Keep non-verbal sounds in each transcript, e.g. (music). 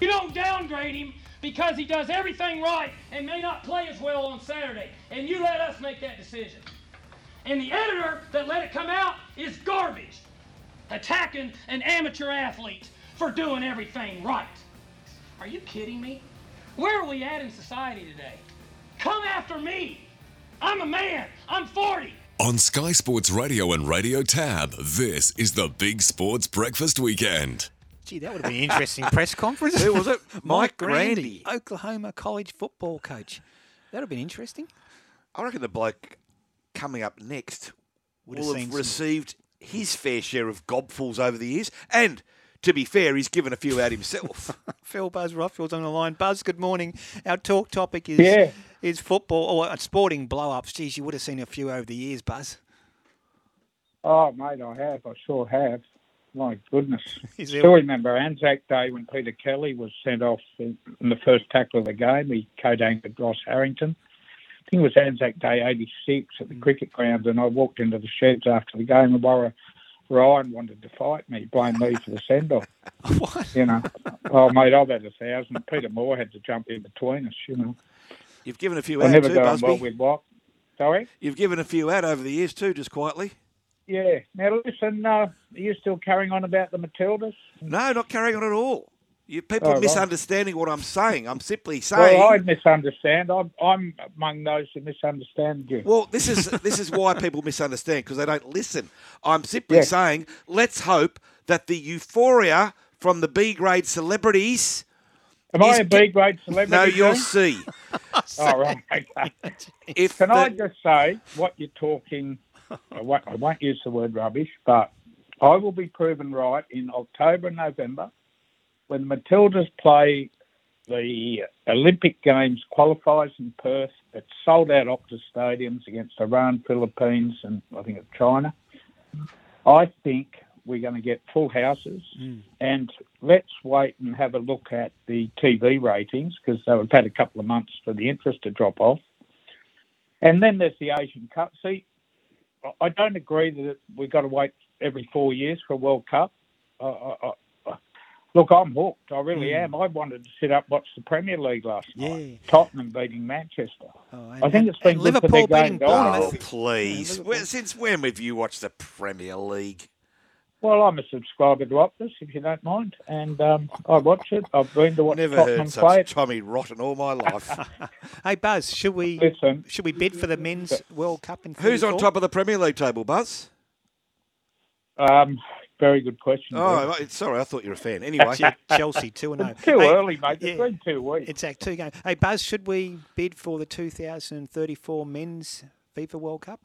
You don't downgrade him because he does everything right and may not play as well on Saturday. And you let us make that decision. And the editor that let it come out is garbage, attacking an amateur athlete for doing everything right. Are you kidding me? Where are we at in society today? Come after me. I'm a man. I'm 40. On Sky Sports Radio and Radio Tab, this is the Big Sports Breakfast Weekend. Gee, that would have been an interesting press (laughs) conference. Who was it? (laughs) Mike Grandy, Grandy. Oklahoma College football coach. That would have been interesting. I reckon the bloke coming up next Would have will seen have some- received his fair share of gobfuls over the years. And to be fair, he's given a few out himself. (laughs) Phil Buzz Rothfield's on the line. Buzz, good morning. Our talk topic is Yeah. is football or sporting blow ups. Geez, you would have seen a few over the years, Buzz. Oh, mate, I have. I sure have. My goodness. (laughs) Is Still remember Anzac Day when Peter Kelly was sent off in, in the first tackle of the game. He co-anchored Ross Harrington. I think it was Anzac Day 86 at the Mm. cricket ground, and I walked into the sheds after the game, and Warren Ryan wanted to fight me, blame me for the send-off. (laughs) what? You know, oh, mate, I've had a thousand. Peter Moore had to jump in between us, you know. You've given a few I out never too, Busby. well with what? Sorry? You've given a few out over the years too, just quietly. Yeah. Now, listen, uh, are you still carrying on about the Matildas? No, not carrying on at all. You people Oh, right. misunderstanding what I'm saying. I'm simply saying. Well, I misunderstand. I'm, I'm among those who misunderstand you. Well, this is this is why people misunderstand because they don't listen. I'm simply Yeah. saying, let's hope that the euphoria from the B grade celebrities. Am I a B grade celebrity? No, you're? C. (laughs) Oh, right. Okay. If Can the- I just say what you're talking? I won't, I won't use the word rubbish, but I will be proven right in October and November when the Matildas play the Olympic Games qualifiers in Perth at sold out Optus stadiums against Iran, Philippines, and I think it's China. I think we're going to get full houses. Mm. And let's wait and have a look at the TV ratings because they've had a couple of months for the interest to drop off. And then there's the Asian Cup. See, I- I don't agree that we've got to wait every four years for a World Cup. I, I, I, look, I'm hooked. I really hmm. am. I wanted to sit up and watch the Premier League last Yeah. night. Tottenham beating Manchester. Oh, I think it's been and good for Liverpool their beating game going. oh, please! Liverpool. Well, since when have you watched the Premier League? Well, I'm a subscriber to Optus, if you don't mind, and um, I watch it. I've been to watch Never Tottenham heard play such it. Tommy Rotten all my life. (laughs) Hey, Buzz, should we Listen, should we bid for the men's World Cup in Who's on top of the Premier League table, Buzz? um, very good question. Oh, Greg. right, sorry, I thought you were a fan. Anyway, Chelsea two and (laughs) It's zero. too Hey, early, mate. yeah. It's been two weeks. It's act two games. Hey, Buzz, should we bid for the 2034 men's FIFA World Cup?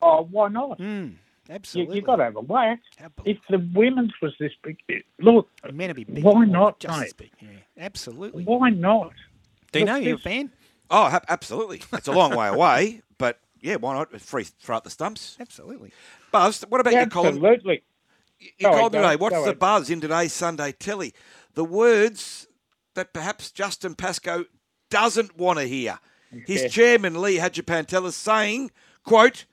Oh, why not? Mm, You, absolutely. you have got to have a whack. If the women's was this big, look, Men will be big. Why not, mate? big. Yeah, absolutely. why not? Do you know you're a fan? oh, ha- absolutely. It's a long way away, but yeah, why not? Free throw out the stumps. Absolutely. Buzz, what about your column? Absolutely. Your Go column today. What's go the ahead. buzz in today's Sunday telly? The words that perhaps Justin Pascoe doesn't want to hear. His Yeah. chairman, Lee Hadjipantelis, saying, quote,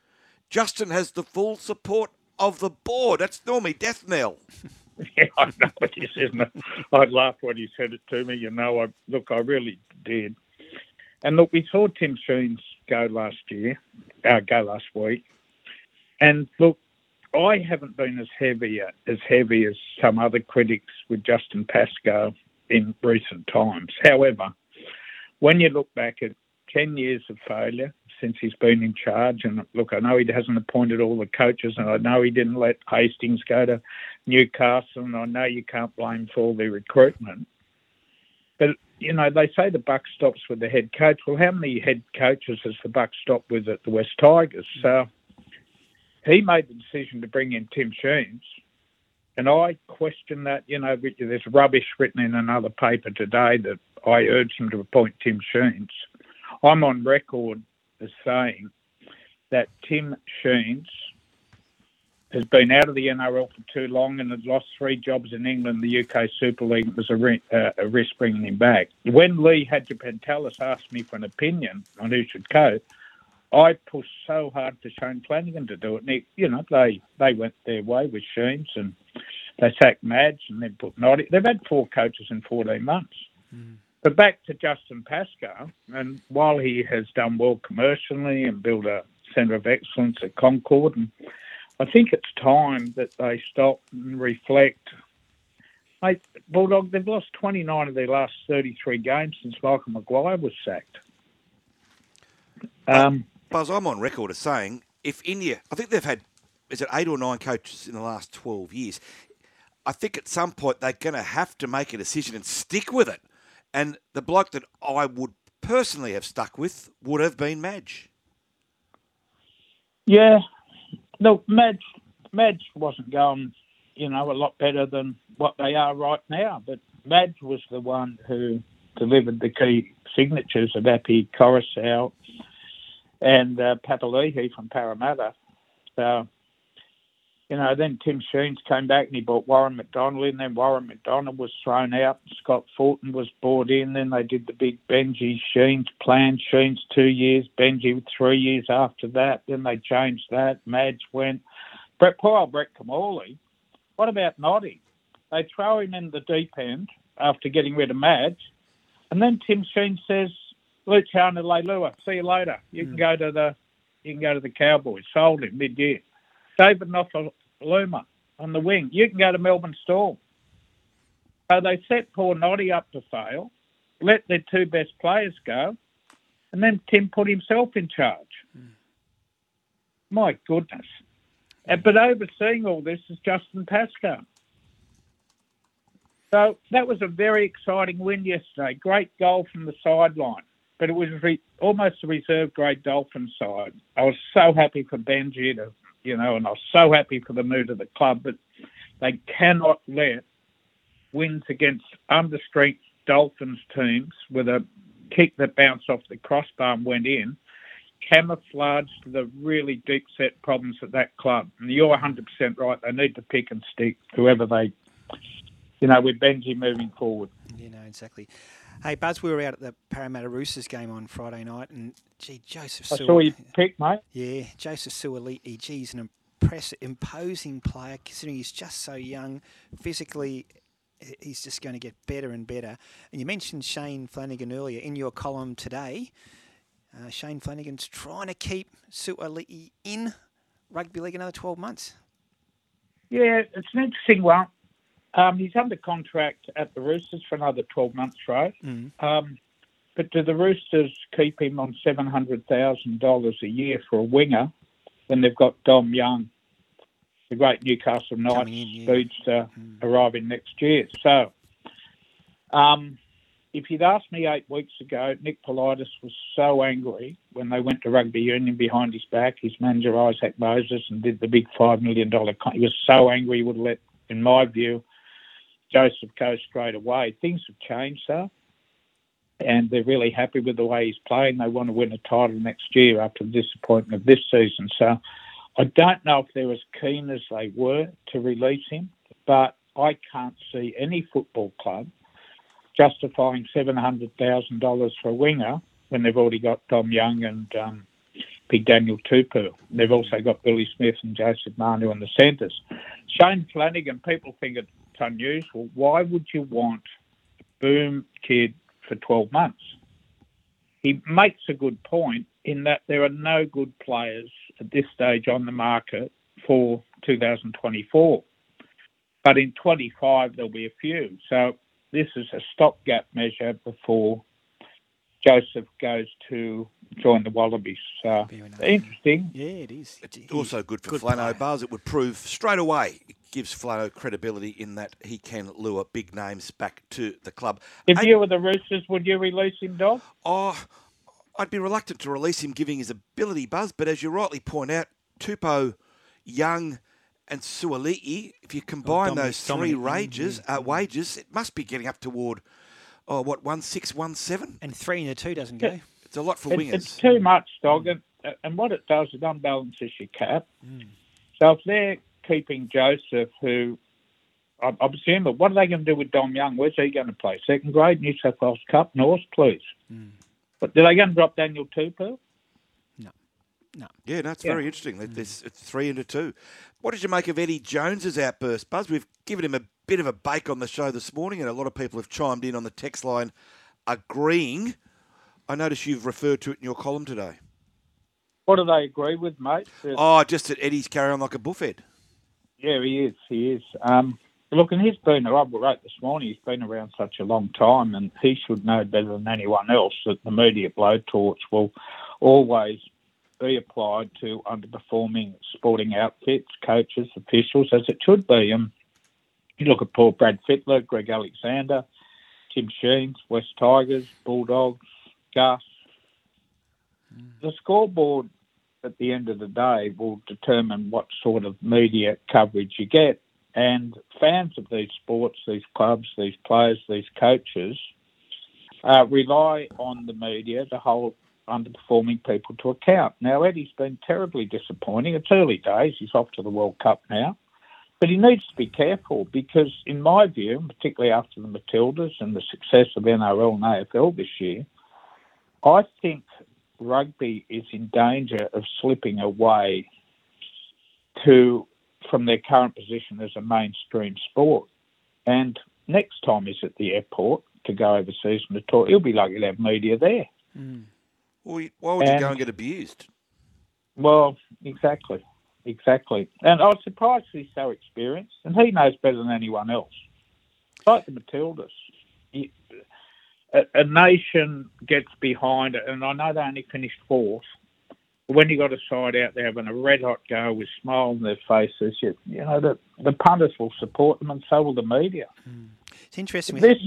Justin has the full support of the board. That's normally death knell. (laughs) Yeah, I know it is, isn't it? I laughed when he said it to me. You know, I look, I really did. And look, we saw Tim Sheens go last year, uh, go last week, and look, I haven't been as heavy as heavy as some other critics with Justin Pascoe in recent times. However, when you look back at ten years of failure since he's been in charge, and look, I know he hasn't appointed all the coaches, and I know he didn't let Hastings go to Newcastle, and I know you can't blame for all the recruitment. But you know, they say the buck stops with the head coach. Well, how many head coaches has the buck stopped with at the Wests Tigers? So he made the decision to bring in Tim Sheens, and I question that. You know, there's rubbish written in another paper today that I urged him to appoint Tim Sheens. I'm on record as saying that Tim Sheens has been out of the NRL for too long and has lost three jobs in England, the UK Super League. Was a, ri- uh, a risk bringing him back. When Lee Hadjipantelis asked me for an opinion on who should go, I pushed so hard for Shane Flanagan to do it. And he, you know, they they went their way with Sheens, and they sacked Madge and then put Noddy. They've had four coaches in 14 months. But back to Justin Pascoe, and while he has done well commercially and built a centre of excellence at Concord, and I think it's time that they stop and reflect. Mate, Bulldog, they've lost 29 of their last 33 games since Michael Maguire was sacked. Um, Buzz, I'm on record as saying if India, I think they've had, is it eight or nine coaches in the last 12 years? I think at some point they're going to have to make a decision and stick with it. And the bloke that I would personally have stuck with would have been Madge. Yeah, No, Madge, Madge wasn't going, you know, a lot better than what they are right now. But Madge was the one who delivered the key signatures of Api Koroisau and uh, Papali'i from Parramatta. So, you know, then Tim Sheens came back and he brought Warren McDonald in. Then Warren McDonald was thrown out. Scott Fulton was brought in. Then they did the big Benji Sheens plan. Sheens two years, Benji three years after that. Then they changed that. Madge went. Brett, poor old Brett Kimmorley. What about Noddy? They throw him in the deep end after getting rid of Madge. And then Tim Sheen says, Luciano Leilua, see you later. You can hmm. go to the you can go to the Cowboys. Sold him mid year. David Nofoaluma on the wing. You can go to Melbourne Storm. So they set poor Noddy up to fail, let their two best players go, and then Tim put himself in charge. My goodness. Uh, But overseeing all this is Justin Pascoe. So that was a very exciting win yesterday. Great goal from the sideline, but it was re- almost a reserve grade Dolphin side. I was so happy for Benji to, you know, and I was so happy for the mood of the club, but they cannot let wins against understrength Dolphins teams with a kick that bounced off the crossbar and went in camouflage the really deep set problems at that club. And you're 100% right. They need to pick and stick whoever they, you know, with Benji moving forward. You know, exactly. Hey, Buzz, we were out at the Parramatta Roosters game on Friday night, and gee, Joseph I Sewell. saw you pick, mate. Yeah, Joseph Suaalii, he's an impressive, imposing player, considering he's just so young. Physically, he's just going to get better and better. And you mentioned Shane Flanagan earlier in your column today. Uh, Shane Flanagan's trying to keep Suaalii in rugby league another 12 months. Yeah, it's an interesting one. Um, he's under contract at the Roosters for another 12 months, right? Mm. Um, but do the Roosters keep him on $700,000 a year for a winger when they've got Dom Young, the great Newcastle Knights Coming in, yeah. speedster, arriving next year? So, um, if you'd asked me eight weeks ago, Nick Politis was so angry when they went to rugby union behind his back, his manager Isaac Moses, and did the big $5 million con- He was so angry he would let, in my view, Joseph go straight away. Things have changed, though and they're really happy with the way he's playing. They want to win a title next year after the disappointment of this season. So I don't know if they're as keen as they were to release him, but I can't see any football club justifying $700,000 for a winger when they've already got Dom Young and um, Big Daniel Tupou. They've also got Billy Smith and Joseph Manu in the centres. Shane Flanagan, people think it's unusual. Why would you want a boom kid for 12 months? He makes a good point in that there are no good players at this stage on the market for 2024. But in 25, there'll be a few. So this is a stopgap measure before Joseph goes to join the Wallabies. So interesting. Yeah, it is. It's He- also good for good Flano player. Buzz. It would prove straight away. It gives Flano credibility in that he can lure big names back to the club. If Hey, you were the Roosters, would you release him, Dog? Oh, I'd be reluctant to release him, giving his ability buzz. But as you rightly point out, Tupou, Young, and Suaalii, if you combine Dominic- those three Dominic Young, wages, yeah. uh, wages, it must be getting up toward oh, what one six, one seven. And three in the two doesn't go. It's a lot for It, wingers. it's too much, Dog. And, and what it does, it unbalances your cap. Mm. So if they're keeping Joseph, who I, I'm assuming, what are they going to do with Dom Young? Where's he going to play? Second grade, New South Wales Cup, North, please. Mm. But did they going to drop Daniel Tupou? No. No. Yeah, no, it's Yeah. very interesting. That There's it's three into two. What did you make of Eddie Jones's outburst, Buzz? We've given him a bit of a bake on the show this morning, and a lot of people have chimed in on the text line agreeing. I notice you've referred to it in your column today. What do they agree with, mate? That- Oh, just that Eddie's carrying on like a buffhead. Yeah, he is. He is. Um, look, and he's been, I wrote this morning, he's been around such a long time, and he should know better than anyone else that the media blowtorch will always be applied to underperforming sporting outfits, coaches, officials, as it should be. And you look at Paul Brad Fittler, Greg Alexander, Tim Sheens, Wests Tigers, Bulldogs, Gus. The scoreboard at the end of the day will determine what sort of media coverage you get. And fans of these sports, these clubs, these players, these coaches uh, rely on the media to hold underperforming people to account. Now, Eddie's been terribly disappointing. It's early days. He's off to the World Cup now. But he needs to be careful because, in my view, particularly after the Matildas and the success of NRL and AFL this year, I think rugby is in danger of slipping away to from their current position as a mainstream sport. And next time he's at the airport to go overseas and to talk, he'll be lucky to have media there. Hmm. Well, why would you go And- and get abused? Well, exactly, exactly. And I was surprised he's so experienced, and he knows better than anyone else. Like the Matildas, you- a, a nation gets behind it, and I know they only finished fourth. But when you got a side out there having a red hot go with smile on their faces, you, you know the the punters will support them, and so will the media. Hmm. It's interesting. This,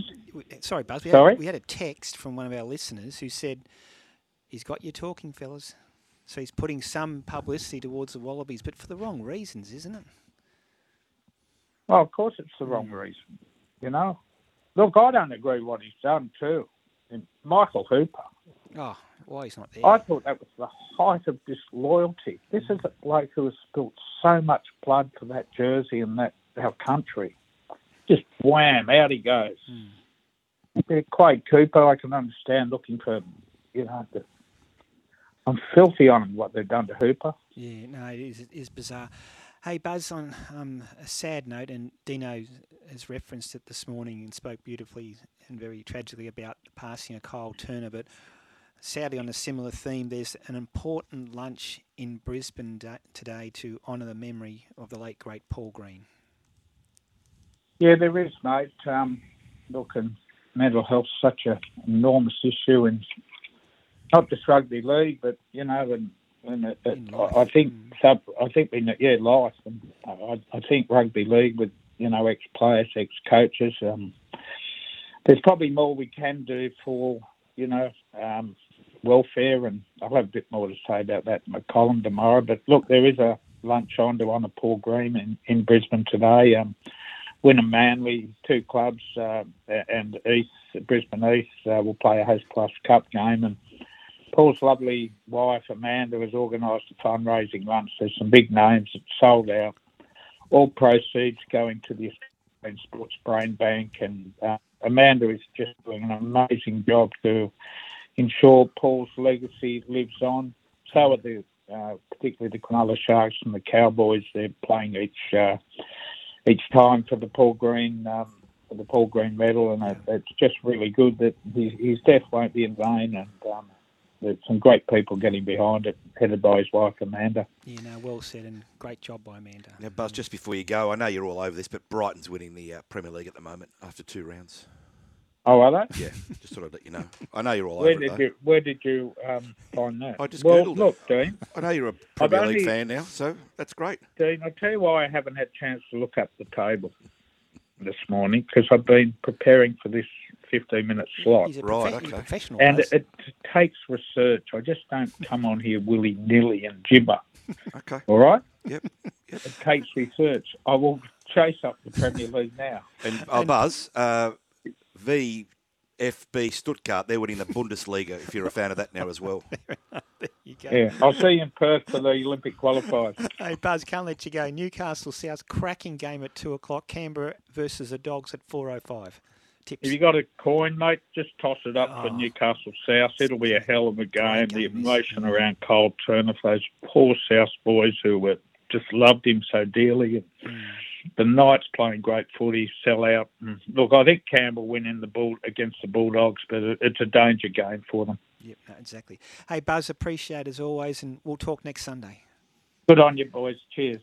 had, sorry, Buzz. We Sorry? Had, we had a text from one of our listeners who said he's got you talking, fellas. So he's putting some publicity towards the Wallabies, but for the wrong reasons, isn't it? well, of course, it's the wrong hmm. reason. You know, look, I don't agree with what he's done too. And Michael Hooper. Oh, why he's not there? I thought that was the height of disloyalty. This is a bloke who has spilt so much blood for that jersey and that our country. Just wham, out he goes. Hmm. Yeah, Quade Cooper, I can understand looking for, you know, the, I'm filthy on what they've done to Hooper. Yeah, no, it is, it is bizarre. Hey, Buzz, on um, a sad note, and Dino has referenced it this morning and spoke beautifully and very tragically about the passing of Kyle Turner, but sadly, on a similar theme, there's an important lunch in Brisbane da- today to honour the memory of the late, great Paul Green. Yeah, there is, mate. Um, look, and mental health's such an enormous issue in not just rugby league, but you know, and, and it, it, I I think Mm. sub, I think we, yeah, life, and I, I think rugby league with you know ex players, ex coaches. Um, there's probably more we can do for you know um, welfare, and I'll have a bit more to say about that in my column tomorrow. But look, there is a lunch on to honour Paul Green in, in Brisbane today. Um, Wynnum Manly, two clubs, uh, and East Brisbane East uh, will play a Host Plus Cup game. And Paul's lovely wife Amanda has organised a fundraising lunch. There's some big names that sold out. All proceeds going to the Australian Sports Brain Bank, and uh, Amanda is just doing an amazing job to ensure Paul's legacy lives on. So are the uh, particularly the Cronulla Sharks and the Cowboys. They're playing each uh, each time for the Paul Green um, for the Paul Green medal, and it, it's just really good that his, his death won't be in vain. And um, there's some great people getting behind it, headed by his wife Amanda. Yeah, no, well said, and great job by Amanda. Now, Buzz, just before you go, I know you're all over this, but Brighton's winning the uh, Premier League at the moment after two rounds. Oh, are they? Yeah, just thought I'd let you know. I know you're all Where over it, did though. you Where did you um, find that? I just well, Googled it. look, Dean. I know you're a Premier League fan now, so that's great. Dean, I'll tell you why I haven't had a chance to look up the table this morning because I've been preparing for this 15 minute slot. He's a, Right, profe- he's a okay. professional. And it, it takes research. I just don't come on here willy nilly and gibber. Okay. All right? Yep. It takes research. I will chase up the Premier League now. And oh, Buzz, uh, VFB Stuttgart, they're winning the Bundesliga. If you're a fan of that now as well. (laughs) there you go. Yeah, I'll see you in Perth for the Olympic qualifiers. (laughs) Hey, Buzz, can't let you go. Newcastle South, cracking game at 2 o'clock. Canberra versus the Dogs at 4.05. tips. If you got a coin, mate, just toss it up Oh. for Newcastle South. It'll be a hell of a game. The emotion around Kyle Turner, those poor South boys who were just loved him so dearly. And Mm. the Knights playing great footy, sell out. Mm. Look, I think Campbell win in the bull against the Bulldogs, but it's a danger game for them. Yep, no, exactly. Hey, Buzz, appreciate as always, and we'll talk next Sunday. Good on you, boys. Cheers.